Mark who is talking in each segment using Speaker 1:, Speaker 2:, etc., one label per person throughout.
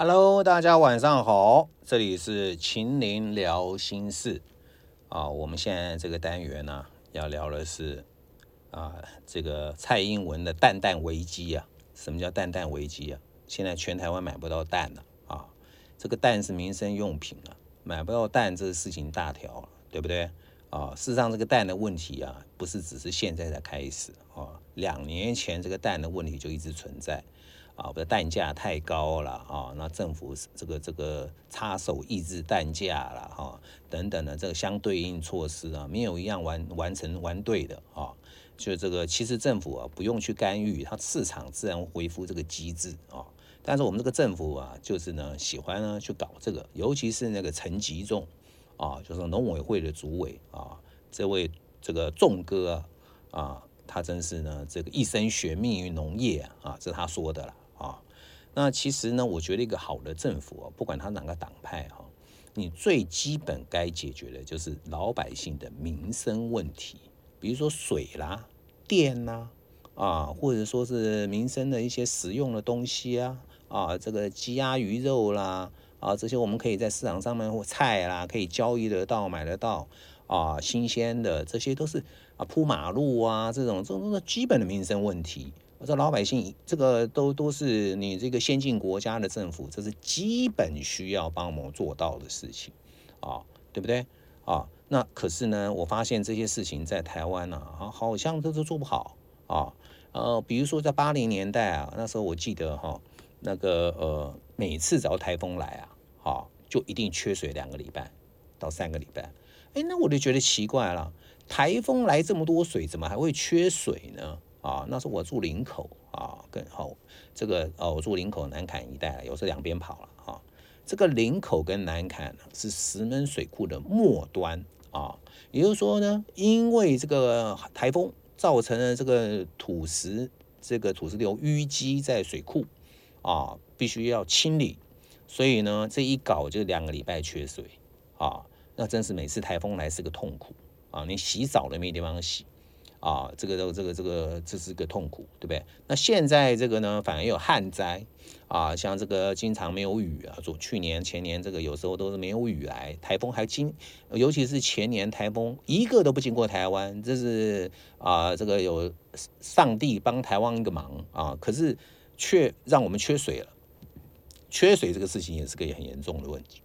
Speaker 1: Hello，大家晚上好，这里是秦林聊心事啊。我们现在这个单元呢，要聊的是啊，这个蔡英文的蛋蛋危机啊。什么叫蛋蛋危机啊？现在全台湾买不到蛋了啊。这个蛋是民生用品啊，买不到蛋，这个事情大条了，对不对啊？事实上，这个蛋的问题啊，不是只是现在才开始啊，两年前这个蛋的问题就一直存在。啊，不，蛋价太高了啊，那政府这个这个插手抑制蛋价了哈，等等的这个相对应措施啊，没有一样完完成完对的啊，就这个其实政府啊不用去干预，它市场自然恢复这个机制啊，但是我们这个政府啊，就是呢喜欢呢去搞这个，尤其是那个陈吉仲啊，就是农委会的主委啊，这位这个仲哥啊，他真是呢这个一生悬命于农业啊，这是他说的了。啊，那其实呢，我觉得一个好的政府啊，不管他哪个党派哈，你最基本该解决的就是老百姓的民生问题，比如说水啦、电啦，啊，或者说是民生的一些实用的东西啊，啊，这个鸡鸭鱼肉啦，啊，这些我们可以在市场上面或菜啦，可以交易得到、买得到，啊，新鲜的，这些都是啊，铺马路啊，这种这种都是基本的民生问题。我说老百姓这个都都是你这个先进国家的政府，这是基本需要帮我们做到的事情啊，对不对啊？那可是呢，我发现这些事情在台湾呢，啊，好像都都做不好啊。呃，比如说在八零年代啊，那时候我记得哈，那个呃，每次只要台风来啊，好，就一定缺水两个礼拜到三个礼拜。哎，那我就觉得奇怪了，台风来这么多水，怎么还会缺水呢？啊，那是我住林口啊，更好这个哦，我住林口南坎一带，有时两边跑了啊。这个林口跟南坎是石门水库的末端啊，也就是说呢，因为这个台风造成了这个土石这个土石流淤积在水库啊，必须要清理，所以呢，这一搞就两个礼拜缺水啊，那真是每次台风来是个痛苦啊，连洗澡都没地方洗。啊，这个这个这个这个这是个痛苦，对不对？那现在这个呢，反而有旱灾啊，像这个经常没有雨啊，昨去年前年这个有时候都是没有雨来，台风还经，尤其是前年台风一个都不经过台湾，这是啊，这个有上帝帮台湾一个忙啊，可是却让我们缺水了，缺水这个事情也是个很严重的问题，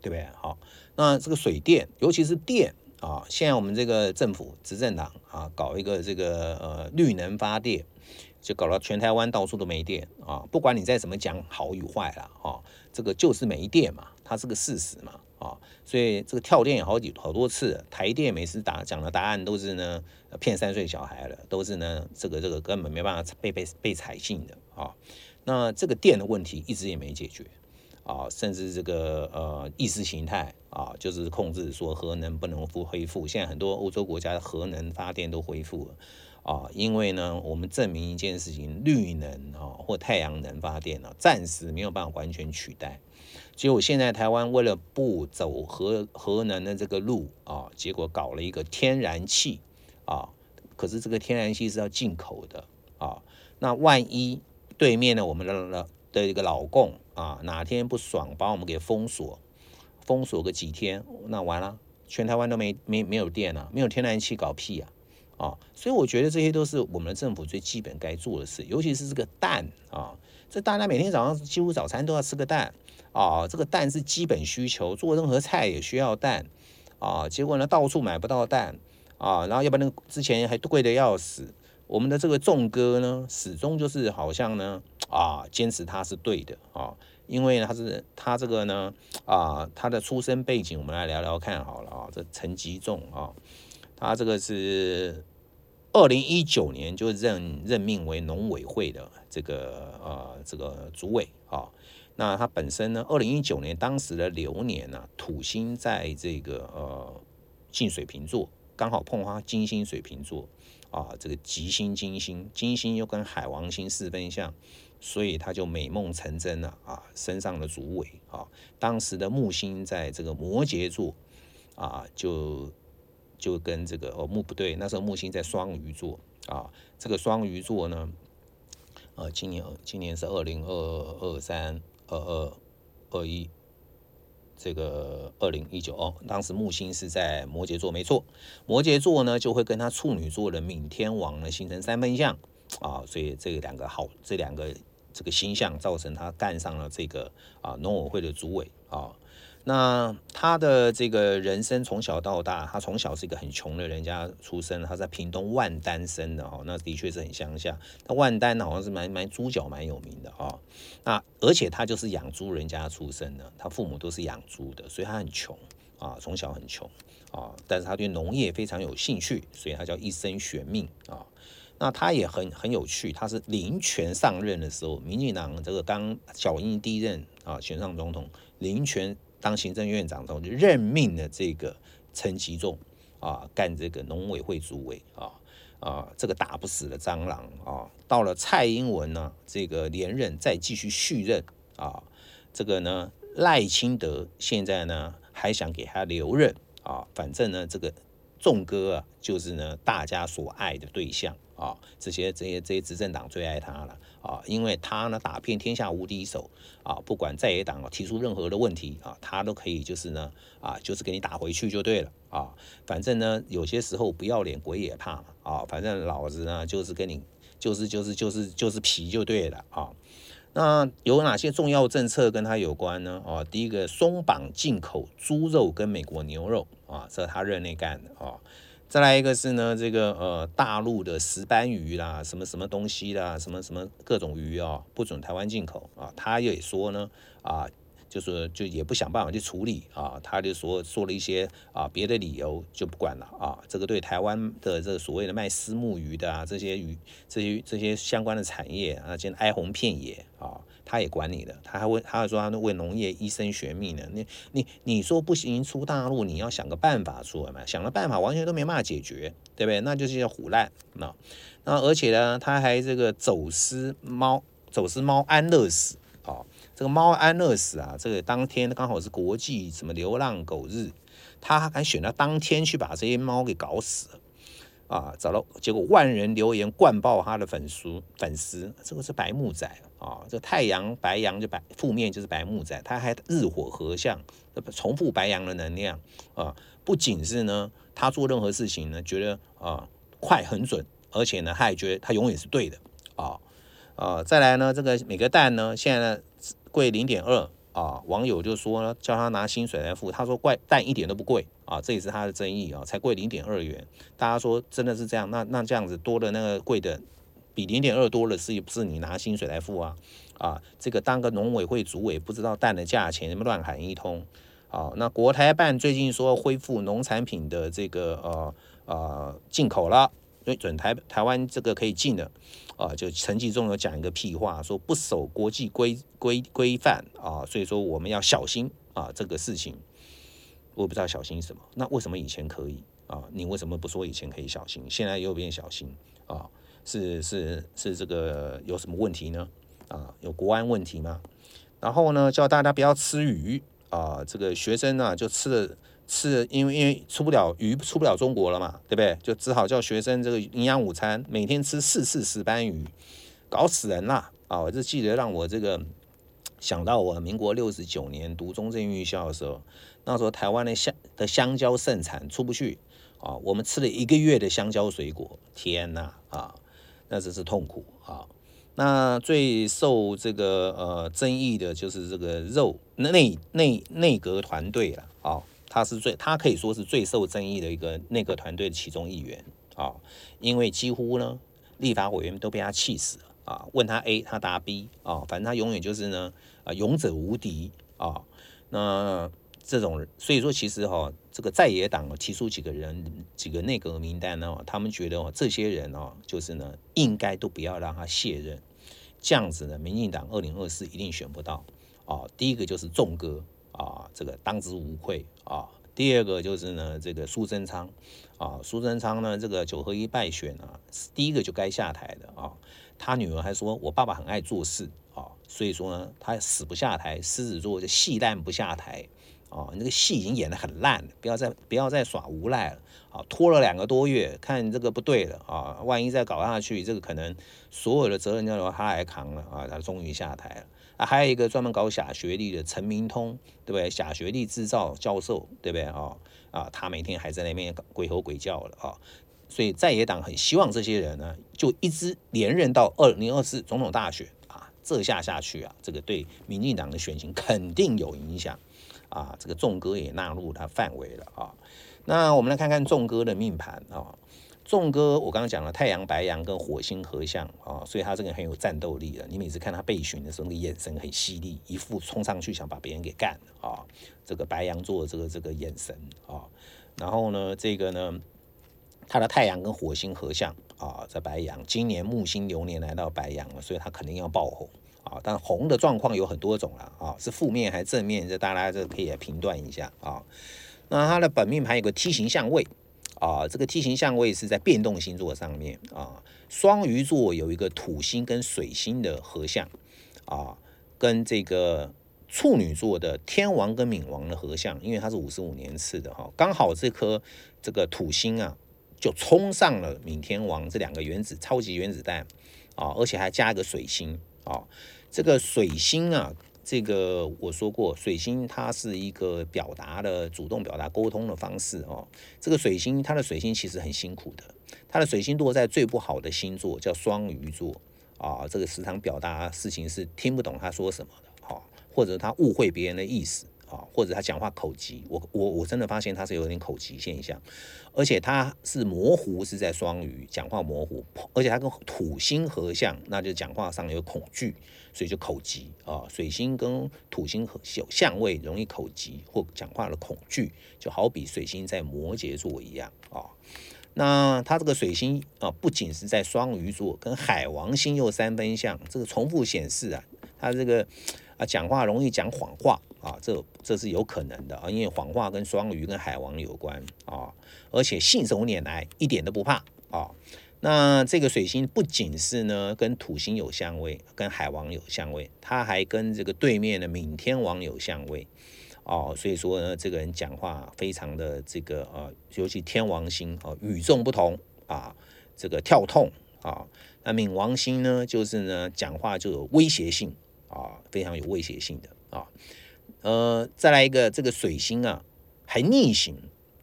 Speaker 1: 对不对？好，那这个水电，尤其是电。啊，现在我们这个政府执政党啊，搞一个这个呃绿能发电，就搞到全台湾到处都没电啊。不管你再怎么讲好与坏了啊，这个就是没电嘛，它是个事实嘛啊。所以这个跳电也好几好多次，台电每次答讲的答案都是呢骗三岁小孩了，都是呢这个这个根本没办法被被被采信的啊。那这个电的问题一直也没解决。啊，甚至这个呃意识形态啊，就是控制说核能不能复恢复。现在很多欧洲国家的核能发电都恢复了啊，因为呢，我们证明一件事情，绿能啊或太阳能发电呢，暂时没有办法完全取代。结果现在台湾为了不走核核能的这个路啊，结果搞了一个天然气啊，可是这个天然气是要进口的啊，那万一对面呢，我们的的一个老共。啊，哪天不爽，把我们给封锁，封锁个几天，那完了，全台湾都没没没有电了，没有天然气搞屁啊！啊，所以我觉得这些都是我们的政府最基本该做的事，尤其是这个蛋啊，这大家每天早上几乎早餐都要吃个蛋啊，这个蛋是基本需求，做任何菜也需要蛋啊，结果呢到处买不到蛋啊，然后要不然之前还贵的要死。我们的这个众哥呢，始终就是好像呢啊，坚持他是对的啊，因为他是他这个呢啊，他的出身背景，我们来聊聊看好了啊。这陈吉仲啊，他这个是二零一九年就任任命为农委会的这个呃这个主委啊。那他本身呢，二零一九年当时的流年呢，土星在这个呃进水瓶座，刚好碰花金星水瓶座。啊，这个吉星金星，金星又跟海王星四分相，所以他就美梦成真了啊！身上的主尾啊，当时的木星在这个摩羯座啊，就就跟这个哦木不对，那时候木星在双鱼座啊，这个双鱼座呢，呃，今年今年是二零二二三二二二一。这个二零一九哦，当时木星是在摩羯座，没错，摩羯座呢就会跟他处女座的冥天王呢形成三分相啊，所以这两个好，这两个这个星象造成他干上了这个啊农委会的主委啊。那他的这个人生从小到大，他从小是一个很穷的人家出生，他在屏东万丹生的哦，那的确是很乡下。那万丹好像是蛮蛮猪脚蛮有名的啊。那而且他就是养猪人家出生的，他父母都是养猪的，所以他很穷啊，从小很穷啊。但是他对农业非常有兴趣，所以他叫一生悬命啊。那他也很很有趣，他是林权上任的时候，民进党这个刚小英第一任啊选上总统，林权。当行政院长之后，就任命了这个陈其仲啊，干这个农委会主委啊啊，这个打不死的蟑螂啊。到了蔡英文呢，这个连任再继续续任啊，这个呢赖清德现在呢还想给他留任啊，反正呢这个仲哥啊，就是呢大家所爱的对象。啊，这些这些这些执政党最爱他了啊，因为他呢打遍天下无敌手啊，不管在野党提出任何的问题啊，他都可以就是呢啊，就是给你打回去就对了啊，反正呢有些时候不要脸鬼也怕嘛啊，反正老子呢就是跟你就是就是就是就是皮就对了啊。那有哪些重要政策跟他有关呢？啊，第一个松绑进口猪肉跟美国牛肉啊，这是他任内干的啊。再来一个是呢，这个呃大陆的石斑鱼啦，什么什么东西啦，什么什么各种鱼啊，不准台湾进口啊。他也说呢，啊，就是就也不想办法去处理啊，他就说说了一些啊别的理由就不管了啊。这个对台湾的这个所谓的卖私募鱼的啊这些鱼这些这些相关的产业啊，现在哀鸿遍野啊。他也管你的，他还会，他还说他为农业医生学命呢。你你你说不行出大陆，你要想个办法出来嘛？想了办法，完全都没办法解决，对不对？那就是叫胡烂。那那而且呢，他还这个走私猫，走私猫安乐死啊。这个猫安乐死啊，这个当天刚好是国际什么流浪狗日，他还选到当天去把这些猫给搞死。啊，找到结果，万人留言灌爆他的粉丝，粉丝，这个是白木仔啊，啊这太阳白羊就白，负面就是白木仔，他还日火合相，重复白羊的能量啊，不仅是呢，他做任何事情呢，觉得啊快很准，而且呢，他也觉得他永远是对的啊啊，再来呢，这个每个蛋呢，现在呢贵零点二。啊，网友就说呢，叫他拿薪水来付，他说怪蛋一点都不贵啊，这也是他的争议啊，才贵零点二元。大家说真的是这样？那那这样子多的那个贵的，比零点二多了是不是你拿薪水来付啊？啊，这个当个农委会主委不知道蛋的价钱，乱喊一通啊？那国台办最近说恢复农产品的这个呃呃进口了。准台台湾这个可以进的，啊，就陈吉仲有讲一个屁话，说不守国际规规规范啊，所以说我们要小心啊，这个事情我不知道小心什么。那为什么以前可以啊？你为什么不说以前可以小心，现在又变小心啊？是是是这个有什么问题呢？啊，有国安问题吗？然后呢，叫大家不要吃鱼啊，这个学生呢就吃了。是因为因为出不了鱼出不了中国了嘛，对不对？就只好叫学生这个营养午餐每天吃四次石斑鱼，搞死人啦！啊，我就记得让我这个想到我民国六十九年读中正预校的时候，那时候台湾的香的香蕉盛产出不去啊，我们吃了一个月的香蕉水果，天呐啊，那真是痛苦啊！那最受这个呃争议的就是这个肉内内内阁团队了啊。他是最，他可以说是最受争议的一个内阁团队的其中一员啊，因为几乎呢，立法委员都被他气死了啊。问他 A，他答 B 啊，反正他永远就是呢，啊，勇者无敌啊。那这种，所以说其实哈，这个在野党提出几个人，几个内阁名单呢，他们觉得哦，这些人哦，就是呢，应该都不要让他卸任，这样子呢，民进党二零二四一定选不到啊。第一个就是仲哥。啊，这个当之无愧啊。第二个就是呢，这个苏贞昌啊，苏贞昌呢，这个九合一败选啊，第一个就该下台的啊。他女儿还说，我爸爸很爱做事啊，所以说呢，他死不下台，狮子座就戏烂不下台啊。那个戏已经演得很烂了，不要再不要再耍无赖了啊。拖了两个多月，看这个不对了啊，万一再搞下去，这个可能所有的责任要由他来扛了啊。他终于下台了。啊，还有一个专门搞假学历的陈明通，对不对？假学历制造教授，对不对啊？啊，他每天还在那边鬼吼鬼叫了啊！所以在野党很希望这些人呢，就一直连任到二零二四总统大选啊！这下下去啊，这个对民进党的选情肯定有影响啊！这个众哥也纳入他范围了啊！那我们来看看众哥的命盘啊。众哥，我刚刚讲了太阳、白羊跟火星合相啊，所以他这个很有战斗力的。你每次看他被巡的时候，那个眼神很犀利，一副冲上去想把别人给干啊。这个白羊座这个这个眼神啊，然后呢，这个呢，他的太阳跟火星合相啊，在白羊，今年木星流年来到白羊了，所以他肯定要爆红啊。但红的状况有很多种了啊，是负面还是正面？这大家这可以来评断一下啊。那它的本命盘有个梯形相位。啊，这个梯形相位是在变动星座上面啊。双鱼座有一个土星跟水星的合相啊，跟这个处女座的天王跟冥王的合相，因为它是五十五年次的哈，刚好这颗这个土星啊，就冲上了冥天王这两个原子超级原子弹啊，而且还加一个水星啊，这个水星啊。这个我说过，水星它是一个表达的主动表达沟通的方式哦。这个水星，它的水星其实很辛苦的，它的水星落在最不好的星座，叫双鱼座啊。这个时常表达事情是听不懂他说什么的，哈，或者他误会别人的意思。啊，或者他讲话口急，我我我真的发现他是有点口急现象，而且他是模糊，是在双鱼讲话模糊，而且他跟土星合相，那就讲话上有恐惧，所以就口急啊。水星跟土星合相位，容易口急或讲话的恐惧，就好比水星在摩羯座一样啊。那他这个水星啊，不仅是在双鱼座，跟海王星又三分相，这个重复显示啊，他这个啊讲话容易讲谎话。啊，这这是有可能的啊，因为谎话跟双鱼跟海王有关啊，而且信手拈来，一点都不怕啊。那这个水星不仅是呢跟土星有相位，跟海王有相位，它还跟这个对面的冥天王有相位哦，所以说呢，这个人讲话非常的这个呃，尤其天王星啊与众不同啊，这个跳痛啊。那冥王星呢，就是呢讲话就有威胁性啊，非常有威胁性的啊。呃，再来一个，这个水星啊，还逆行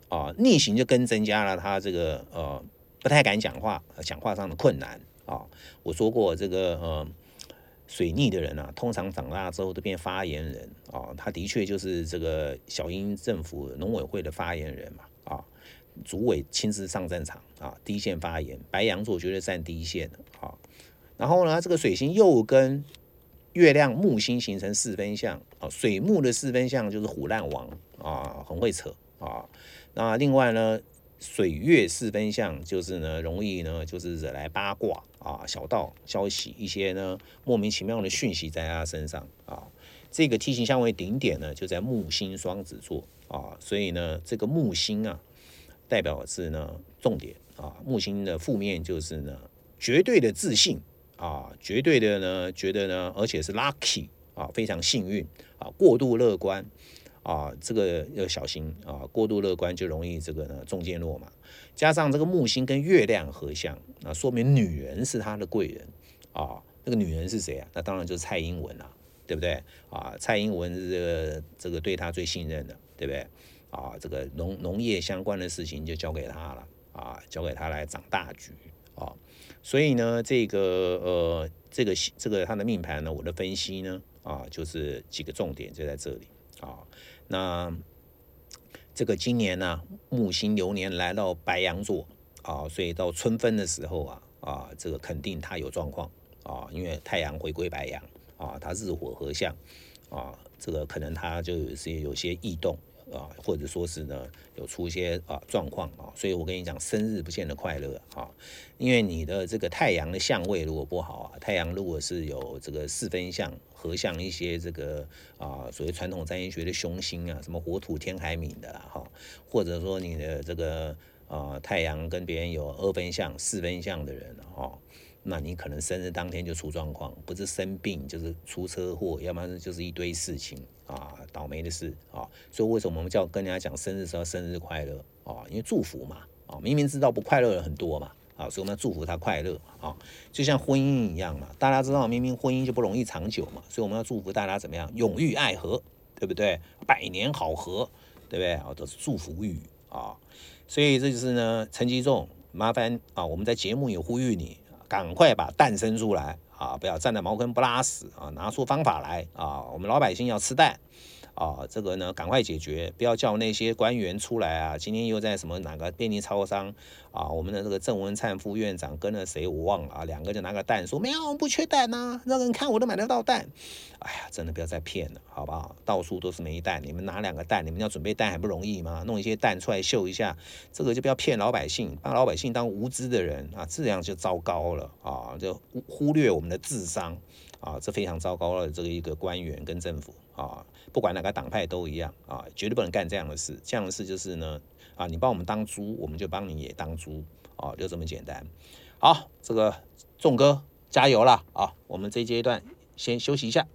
Speaker 1: 啊，逆行就更增加了他这个呃不太敢讲话，讲话上的困难啊。我说过，这个呃水逆的人啊，通常长大之后都变发言人啊。他的确就是这个小英政府农委会的发言人嘛啊，主委亲自上战场啊，第一线发言，白羊座绝对占第一线的啊。然后呢，这个水星又跟月亮木星形成四分相啊，水木的四分相就是虎烂王啊，很会扯啊。那另外呢，水月四分相就是呢，容易呢就是惹来八卦啊、小道消息一些呢莫名其妙的讯息在他身上啊。这个梯形相位顶点呢就在木星双子座啊，所以呢这个木星啊代表的是呢重点啊，木星的负面就是呢绝对的自信。啊，绝对的呢，觉得呢，而且是 lucky 啊，非常幸运啊，过度乐观啊，这个要小心啊，过度乐观就容易这个呢中箭落马。加上这个木星跟月亮合相，那说明女人是他的贵人啊。那个女人是谁啊？那当然就是蔡英文啊，对不对啊？蔡英文是这个这个对他最信任的，对不对啊？这个农农业相关的事情就交给他了啊，交给他来掌大局啊。所以呢，这个呃，这个这个他的命盘呢，我的分析呢，啊，就是几个重点就在这里啊。那这个今年呢，木星流年来到白羊座啊，所以到春分的时候啊，啊，这个肯定他有状况啊，因为太阳回归白羊啊，他日火合相啊，这个可能他就有些有些异动。啊，或者说是呢，有出一些啊状况啊，所以我跟你讲，生日不见得快乐啊，因为你的这个太阳的相位如果不好啊，太阳如果是有这个四分相合相一些这个啊，所谓传统占星学的凶星啊，什么火土天海冥的哈，或者说你的这个啊太阳跟别人有二分相、四分相的人哈。那你可能生日当天就出状况，不是生病就是出车祸，要不然就是一堆事情啊，倒霉的事啊。所以为什么我们叫跟人家讲生日时候生日快乐啊？因为祝福嘛啊，明明知道不快乐的很多嘛啊，所以我们要祝福他快乐啊，就像婚姻一样嘛，大家知道明明婚姻就不容易长久嘛，所以我们要祝福大家怎么样，永浴爱河，对不对？百年好合，对不对？啊，都是祝福语啊，所以这就是呢，陈吉仲，麻烦啊，我们在节目也呼吁你，赶快把蛋生出来啊，不要站在茅坑不拉屎啊，拿出方法来啊，我们老百姓要吃蛋。啊，这个呢，赶快解决，不要叫那些官员出来啊！今天又在什么哪个便利超商啊？我们的这个郑文灿副院长跟了谁我忘了啊？两个就拿个蛋说没有，我们不缺蛋呐，让人看我都买得到蛋。哎呀，真的不要再骗了，好不好？到处都是煤蛋，你们拿两个蛋，你们要准备蛋还不容易吗？弄一些蛋出来秀一下，这个就不要骗老百姓，把老百姓当无知的人啊，这样就糟糕了啊！就忽略我们的智商啊，这非常糟糕的这个一个官员跟政府啊。不管哪个党派都一样啊，绝对不能干这样的事。这样的事就是呢，啊，你帮我们当猪，我们就帮你也当猪，啊，就这么简单。好，这个众哥加油了啊！我们这阶段先休息一下。